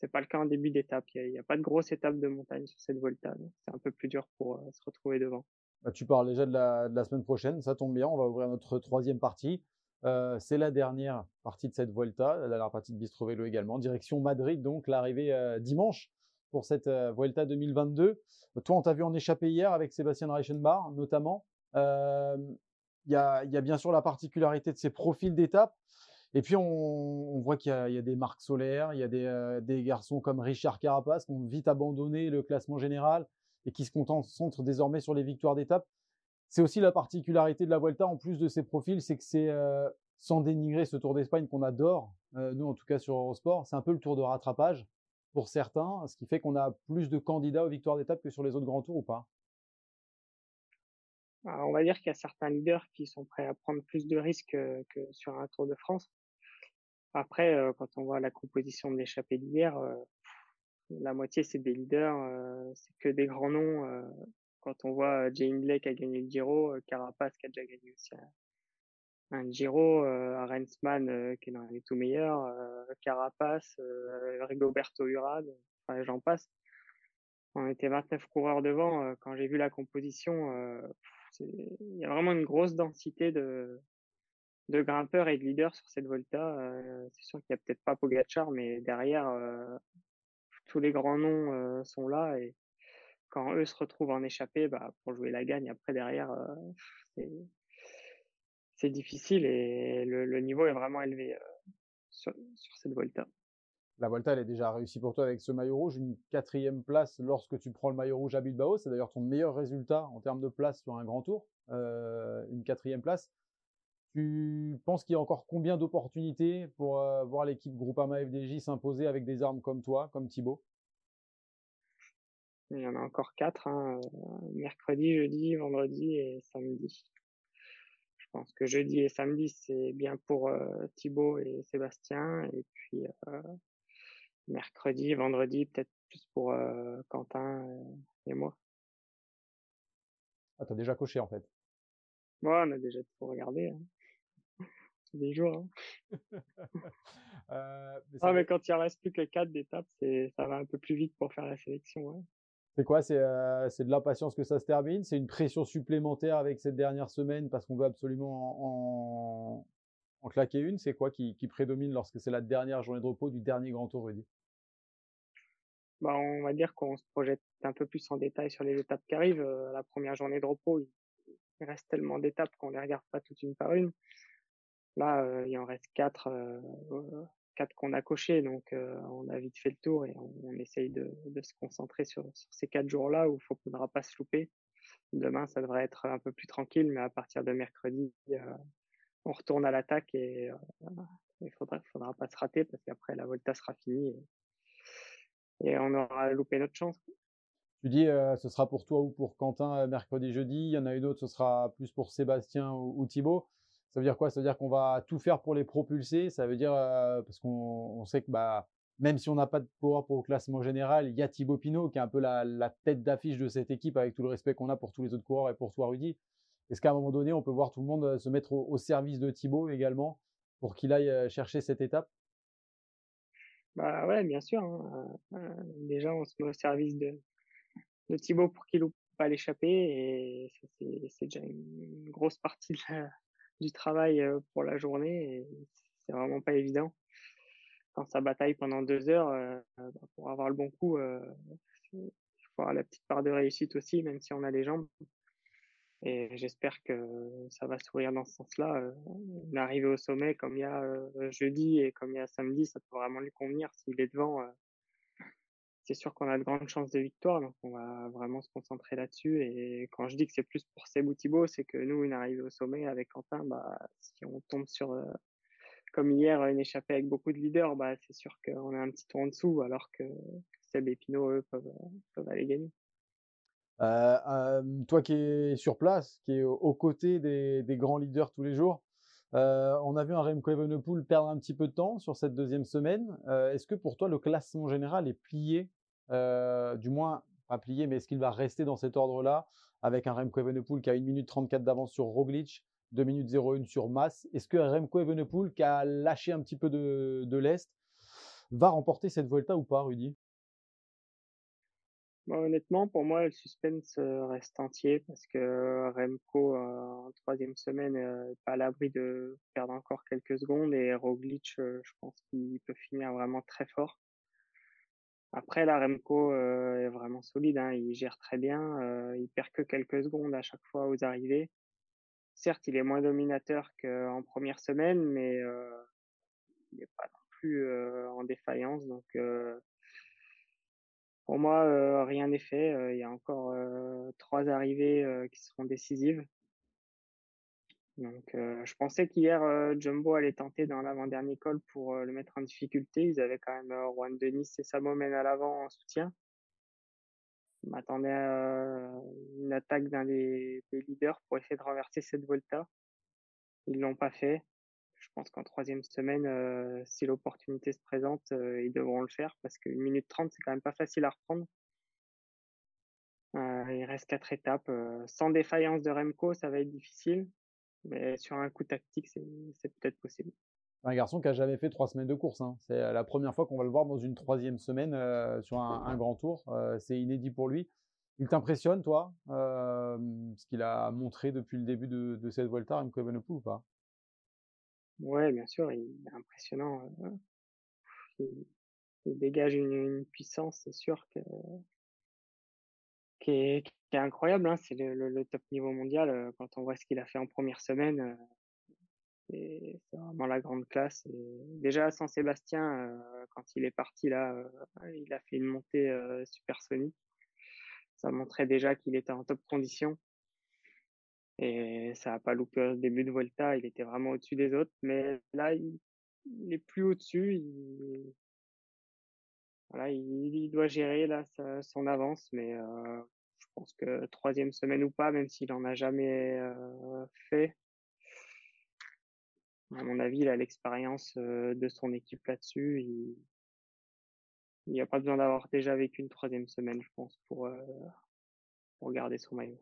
c'est pas le cas en début d'étape. Il n'y a, pas de grosse étape de montagne sur cette Volta. C'est un peu plus dur pour euh, se retrouver devant. Bah, tu parles déjà de la, semaine prochaine. Ça tombe bien. On va ouvrir notre troisième partie. Euh, c'est la dernière partie de cette Volta, la dernière partie de Bistro Vélo également. Direction Madrid, donc l'arrivée euh, dimanche pour cette Vuelta 2022. Toi, on t'a vu en échapper hier avec Sébastien Reichenbach, notamment. Il y, a, bien sûr la particularité de ces profils d'étape. Et puis, on, voit qu'il y, a des marques solaires, il y a des, euh, des, garçons comme Richard Carapace qui ont vite abandonné le classement général et qui se concentrent désormais sur les victoires d'étape. C'est aussi la particularité de la Vuelta, en plus de ces profils, c'est que c'est, euh, sans dénigrer ce Tour d'Espagne qu'on adore, euh, nous en tout cas sur Eurosport, c'est un peu le tour de rattrapage pour certains, ce qui fait qu'on a plus de candidats aux victoires d'étape que sur les autres grands tours ou pas on va dire qu'il y a certains leaders qui sont prêts à prendre plus de risques que sur un Tour de France. Après, euh, quand on voit la composition de l'échappée d'hier, euh, la moitié c'est des leaders, c'est que des grands noms. quand on voit Jane Blake a gagné le Giro, Carapace qui a déjà gagné aussi un, Giro, Arensman qui est dans les tout meilleurs, Carapace, Rigoberto Urad, enfin j'en passe. On était 29 coureurs devant. quand j'ai vu la composition, il y a vraiment une grosse densité de, de grimpeurs et de leaders sur cette Volta. Euh, c'est sûr qu'il n'y a peut-être pas Pogachar, mais derrière, euh, tous les grands noms euh, sont là et quand eux se retrouvent en échappée, bah, pour jouer la gagne, après derrière, c'est difficile et le, niveau est vraiment élevé sur, cette Volta. La Volta, elle est déjà réussie pour toi avec ce maillot rouge, une quatrième place lorsque tu prends le maillot rouge à Bilbao. C'est d'ailleurs ton meilleur résultat en termes de place sur un grand tour, une quatrième place. Tu penses qu'il y a encore combien d'opportunités pour euh, voir l'équipe Groupama FDJ s'imposer avec des armes comme toi, comme Thibaut? Il y en a encore quatre, hein, euh, mercredi, jeudi, vendredi et samedi. Je pense que jeudi et samedi, c'est bien pour euh, Thibaut et Sébastien. Et puis mercredi, vendredi, peut-être plus pour Quentin et moi. Ah, t'as déjà coché en fait? Ouais, on a déjà tout regardé. Hein des jours. Hein. euh, mais, ah, mais quand il en reste plus que 4 d'étapes, ça va un peu plus vite pour faire la sélection. C'est quoi? Euh, C'est de l'impatience que ça se termine? C'est une pression supplémentaire avec cette dernière semaine parce qu'on veut absolument en, en, claquer une? C'est quoi qui, qui, prédomine lorsque c'est la dernière journée de repos du dernier Grand Tour, Rudy? Bah, On va dire qu'on se projette un peu plus en détail sur les étapes qui arrivent. Euh, la première journée de repos, il reste tellement d'étapes qu'on les regarde pas toutes une par une. Là, euh, il en reste quatre, quatre qu'on a cochés, donc on a vite fait le tour et on, essaye de, se concentrer sur, ces quatre jours-là où il ne faudra pas se louper. Demain, ça devrait être un peu plus tranquille, mais à partir de mercredi, on retourne à l'attaque et il ne faudra, faudra pas se rater parce qu'après la Volta sera finie et, on aura loupé notre chance. Tu dis, ce sera pour toi ou pour Quentin mercredi, jeudi. Il y en a une autre, ce sera plus pour Sébastien ou, ou Thibaut. Ça veut dire quoi? Ça veut dire qu'on va tout faire pour les propulser? Ça veut dire euh, parce qu'on sait que bah même si on n'a pas de coureur pour le classement général, il y a Thibaut Pinot qui est un peu la, tête d'affiche de cette équipe avec tout le respect qu'on a pour tous les autres coureurs et pour toi Rudy. Est-ce qu'à un moment donné, on peut voir tout le monde euh, se mettre au, service de Thibaut également pour qu'il aille euh, chercher cette étape? Bah ouais, bien sûr. Hein. déjà, on se met au service de, de Thibaut pour qu'il loupe pas l'échapper et c'est déjà une grosse partie de la, du travail pour la journée c'est vraiment pas évident. Quand ça bataille pendant deux heures, bah, pour avoir le bon coup, il faut avoir la petite part de réussite aussi, même si on a les jambes. Et j'espère que ça va sourire dans ce sens-là. Une arrivée au sommet comme il y a jeudi et comme il y a samedi, ça peut vraiment lui convenir. S'il est devant, c'est sûr qu'on a de grandes chances de victoire, donc on va vraiment se concentrer là-dessus. Et quand je dis que c'est plus pour Sebou c'est que nous, une arrivée au sommet avec Quentin, bah, si on tombe sur, euh, comme hier, une échappée avec beaucoup de leaders, bah, c'est sûr qu'on est un petit tour en dessous, alors que Seb et Pinot, eux, peuvent, peuvent aller gagner. Euh, euh, toi qui es sur place, qui est aux côtés des, grands leaders tous les jours, euh, on a vu un Remco Evenepoel perdre un petit peu de temps sur cette deuxième semaine. Euh, est-ce que pour toi, le classement général est plié euh, Du moins, pas plié, mais est-ce qu'il va rester dans cet ordre-là avec un Remco Evenepoel qui a 1 minute 34 d'avance sur Roglic, 2 minutes 01 sur Mass Est-ce que Remco Evenepoel, qui a lâché un petit peu de, l'Est, va remporter cette Volta ou pas, Rudy? Bah, honnêtement, pour moi, le suspense euh, reste entier parce que Remco, euh, en troisième semaine, n'est pas à l'abri de perdre encore quelques secondes et Roglic, je pense qu'il peut finir vraiment très fort. Après, là, Remco est vraiment solide, hein, il gère très bien, il perd que quelques secondes à chaque fois aux arrivées. Certes, il est moins dominateur qu'en première semaine, mais il n'est pas non plus en défaillance, donc pour moi, euh, rien n'est fait. Euh, il y a encore euh, trois arrivées qui seront décisives. Donc, je pensais qu'hier, Jumbo allait tenter dans l'avant-dernier col pour le mettre en difficulté. Ils avaient quand même Juan Denis et Samomen à l'avant en soutien. Je m'attendais à une attaque d'un des, des, leaders pour essayer de renverser cette Volta. Ils l'ont pas fait je pense qu'en troisième semaine, euh, si l'opportunité se présente, euh, ils devront le faire parce qu'une minute trente, c'est quand même pas facile à reprendre. Euh, il reste quatre étapes. sans défaillance de Remco, ça va être difficile. Mais sur un coup tactique, c'est peut-être possible. Un garçon qui a jamais fait trois semaines de course. Hein. C'est la première fois qu'on va le voir dans une troisième semaine sur un, grand tour. c'est inédit pour lui. Il t'impressionne, toi, ce qu'il a montré depuis le début de, cette Volta, Remco Evenepoel ou pas? Ouais, bien sûr, il est impressionnant. Il, dégage une, puissance, c'est sûr, que, qui, est, incroyable. Hein. C'est le, top niveau mondial. Quand on voit ce qu'il a fait en première semaine, c'est vraiment la grande classe. déjà à Saint-Sébastien, quand il est parti là, il a fait une montée supersonique ça montrait déjà qu'il était en top condition. Et ça n'a pas loupé au début de Volta, il était vraiment au-dessus des autres. Mais là, il, est plus au-dessus. Il, voilà, il, doit gérer là son avance. Mais euh, pense que troisième semaine ou pas, même s'il en a jamais euh, fait, à mon avis, il a l'expérience euh, de son équipe là-dessus. Il, n'y a pas besoin d'avoir déjà vécu une troisième semaine, je pense, pour, euh, pour garder son maillot.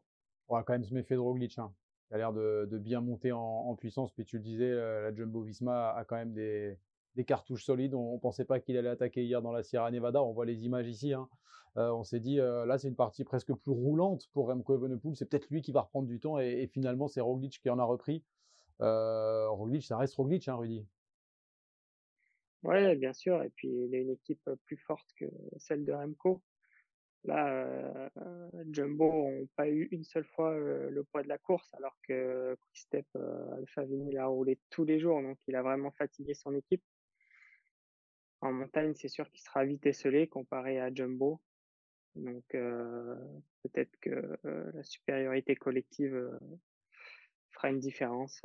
On va quand même se méfier de Roglic. Hein. Il a l'air de, bien monter en, en, puissance. Puis tu le disais, la Jumbo Visma a quand même des, des cartouches solides. On ne pensait pas qu'il allait attaquer hier dans la Sierra Nevada. On voit les images ici. Hein. Euh, on s'est dit, là, c'est une partie presque plus roulante pour Remco Evenepoel. C'est peut-être lui qui va reprendre du temps. Et, finalement, c'est Roglic qui en a repris. Roglic, ça reste Roglic, hein, Rudy. Ouais, bien sûr. Et puis, il a une équipe plus forte que celle de Remco. Là, euh, Jumbo n'ont pas eu une seule fois le poids de la course, alors que Quickstep euh, Alpha Vinyl a roulé tous les jours, donc il a vraiment fatigué son équipe. En montagne, c'est sûr qu'il sera vite esselé comparé à Jumbo. Donc euh, peut-être que la supériorité collective fera une différence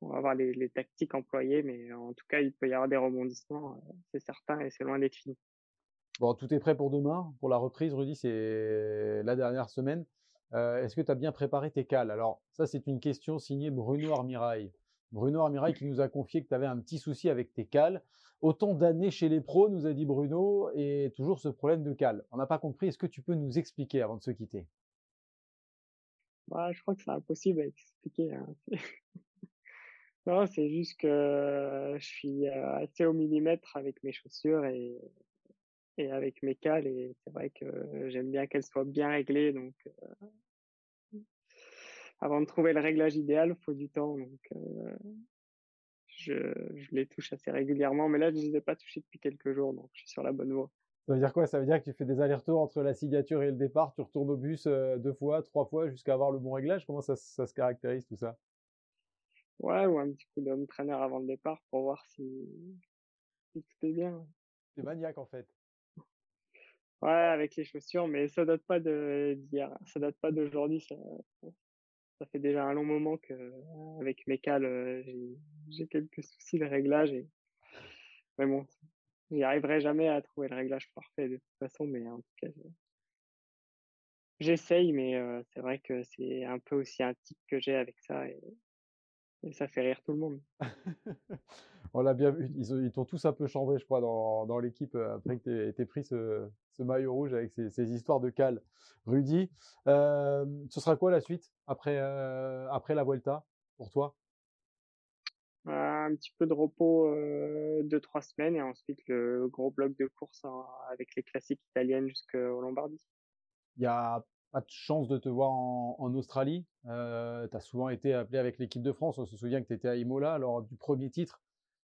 on va voir les, tactiques employées, mais en tout cas, il peut y avoir des rebondissements, euh, c'est certain, et c'est loin d'être fini. Bon, tout est prêt pour demain, pour la reprise, Rudy, c'est la dernière semaine. Euh, est-ce que tu as bien préparé tes cales? Alors, ça, c'est une question signée Bruno Armirail. Bruno Armirail qui nous a confié que tu avais un petit souci avec tes cales. Autant d'années chez les pros, nous a dit Bruno, et toujours ce problème de cales. On n'a pas compris. Est-ce que tu peux nous expliquer avant de se quitter? Bah, Je crois que c'est impossible à expliquer. Hein. Non, c'est juste que je suis assez au millimètre avec mes chaussures et, et avec mes cales et c'est vrai que j'aime bien qu'elles soient bien réglées donc avant de trouver le réglage idéal, il faut du temps donc je, je, les touche assez régulièrement mais là je ne les ai pas touchés depuis quelques jours donc je suis sur la bonne voie. Ça veut dire quoi? Ça veut dire que tu fais des allers-retours entre la signature et le départ, tu retournes au bus deux fois, trois fois jusqu'à avoir le bon réglage? Comment ça, ça se caractérise tout ça? Ouais, ou un petit coup d'entraîneur avant le départ pour voir si, tout est bien. C'est maniaque en fait. Ouais, avec les chaussures, mais ça date pas de d'hier, ça date pas d'aujourd'hui. Ça, ça fait déjà un long moment que avec mes cales, euh, j'ai quelques soucis de réglage et mais bon, j'y arriverai jamais à trouver le réglage parfait de toute façon, mais en tout cas, j'essaye, mais euh, c'est vrai que c'est un peu aussi un tic que j'ai avec ça et ça fait rire tout le monde. On l'a bien vu. Ils, t'ont tous un peu chambré, je crois, dans, dans l'équipe euh, après que tu aies pris ce, ce, maillot rouge avec ces, ces histoires de cal. Rudy, euh, ce sera quoi la suite après, euh, après la Vuelta pour toi? Un petit peu de repos de trois semaines et ensuite le gros bloc de course avec les classiques italiennes jusqu'au Lombardie. Il y a pas de chance de te voir en, Australie. Euh, tu as souvent été appelé avec l'équipe de France. On se souvient que tu étais à Imola lors du premier titre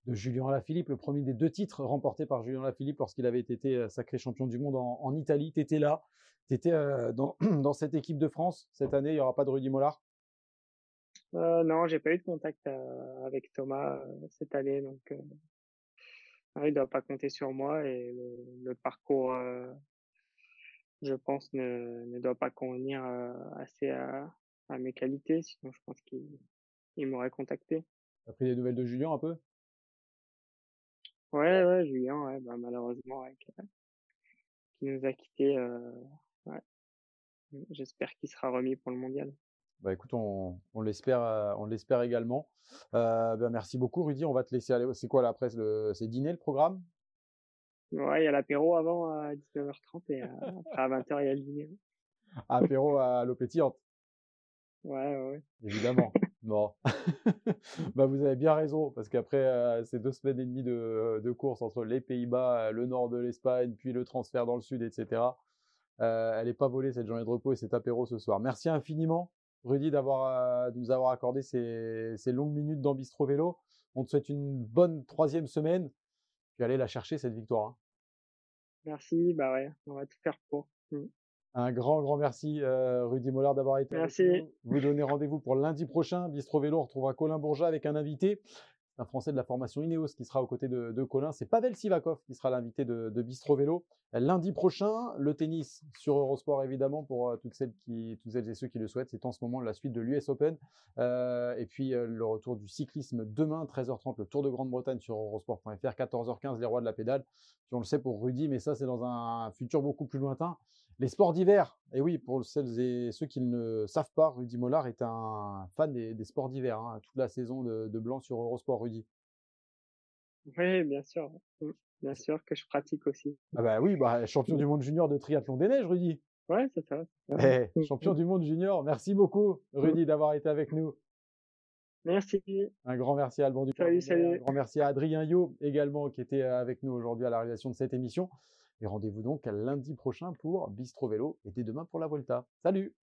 de Julien Lafilippe, le premier des deux titres remportés par Julien Lafilippe lorsqu'il avait été euh, sacré champion du monde en, Italie. Tu étais là, tu étais euh, dans, cette équipe de France. Cette année, il n'y aura pas de Rudy Mollard? Euh, Non, j'ai pas eu de contact avec Thomas cette année, donc il ne doit pas compter sur moi et le parcours je pense, ne, ne doit pas convenir assez à, à, mes qualités. Sinon, je pense qu'il il, m'aurait contacté. T'as pris des nouvelles de Julien un peu? Ouais, ouais, Julien, ouais, bah, malheureusement, ouais, qui, nous a quittés. Euh, ouais. J'espère qu'il sera remis pour le mondial. Bah écoute, on, on l'espère, on l'espère également. Euh, bah, merci beaucoup, Rudy. On va te laisser aller. C'est quoi la presse C'est dîner le programme? Ouais, il y a l'apéro avant à 19h30 et après à 20h, il y a le dîner. Apéro à l'eau pétillante. Ouais, ouais. Évidemment. bon. bah, vous avez bien raison, parce qu'après euh, ces deux semaines et demie de, de course entre les Pays-Bas, le nord de l'Espagne, puis le transfert dans le sud, etc., elle n'est pas volée cette journée de repos et cet apéro ce soir. Merci infiniment, Rudy, d'avoir, de nous avoir accordé ces, ces longues minutes dans Bistro Vélo. On te souhaite une bonne troisième semaine. Puis allez la chercher, cette victoire. Merci, bah ouais, on va tout faire pour. Mmh. Un grand, grand merci, euh, Rudy Mollard, d'avoir été merci. avec nous. Vous donnez rendez-vous pour lundi prochain. Bistro Vélo, on retrouvera Colin Bourgeat avec un invité un Français de la formation Ineos qui sera aux côtés de, Colin. C'est Pavel Sivakov qui sera l'invité de, Bistro Vélo. Lundi prochain, le tennis sur Eurosport évidemment pour euh, toutes celles qui, toutes celles et ceux qui le souhaitent. C'est en ce moment la suite de l'US Open. Euh, et puis euh, le retour du cyclisme demain, 13h30, le Tour de Grande-Bretagne sur Eurosport.fr, 14h15, les rois de la pédale. On le sait pour Rudy, mais ça c'est dans un futur beaucoup plus lointain. Les sports d'hiver, et oui, pour celles et ceux qui ne savent pas, Rudy Mollard est un fan des, sports d'hiver, hein, toute la saison de, blanc sur Eurosport, Rudy. Oui, bien sûr, mmh, bien sûr que je pratique aussi. Ah bah oui, bah, champion du monde junior de triathlon des neiges, Rudy. Ouais, c'est ça. Eh, mmh, champion mmh. du monde junior, merci beaucoup, Rudy, d'avoir été avec nous. Merci. Un grand merci à Alban Salut, salut. Un grand merci à Adrien Yo également qui était avec nous aujourd'hui à la réalisation de cette émission. Et rendez-vous donc à lundi prochain pour Bistro Vélo et dès demain pour la Volta. Salut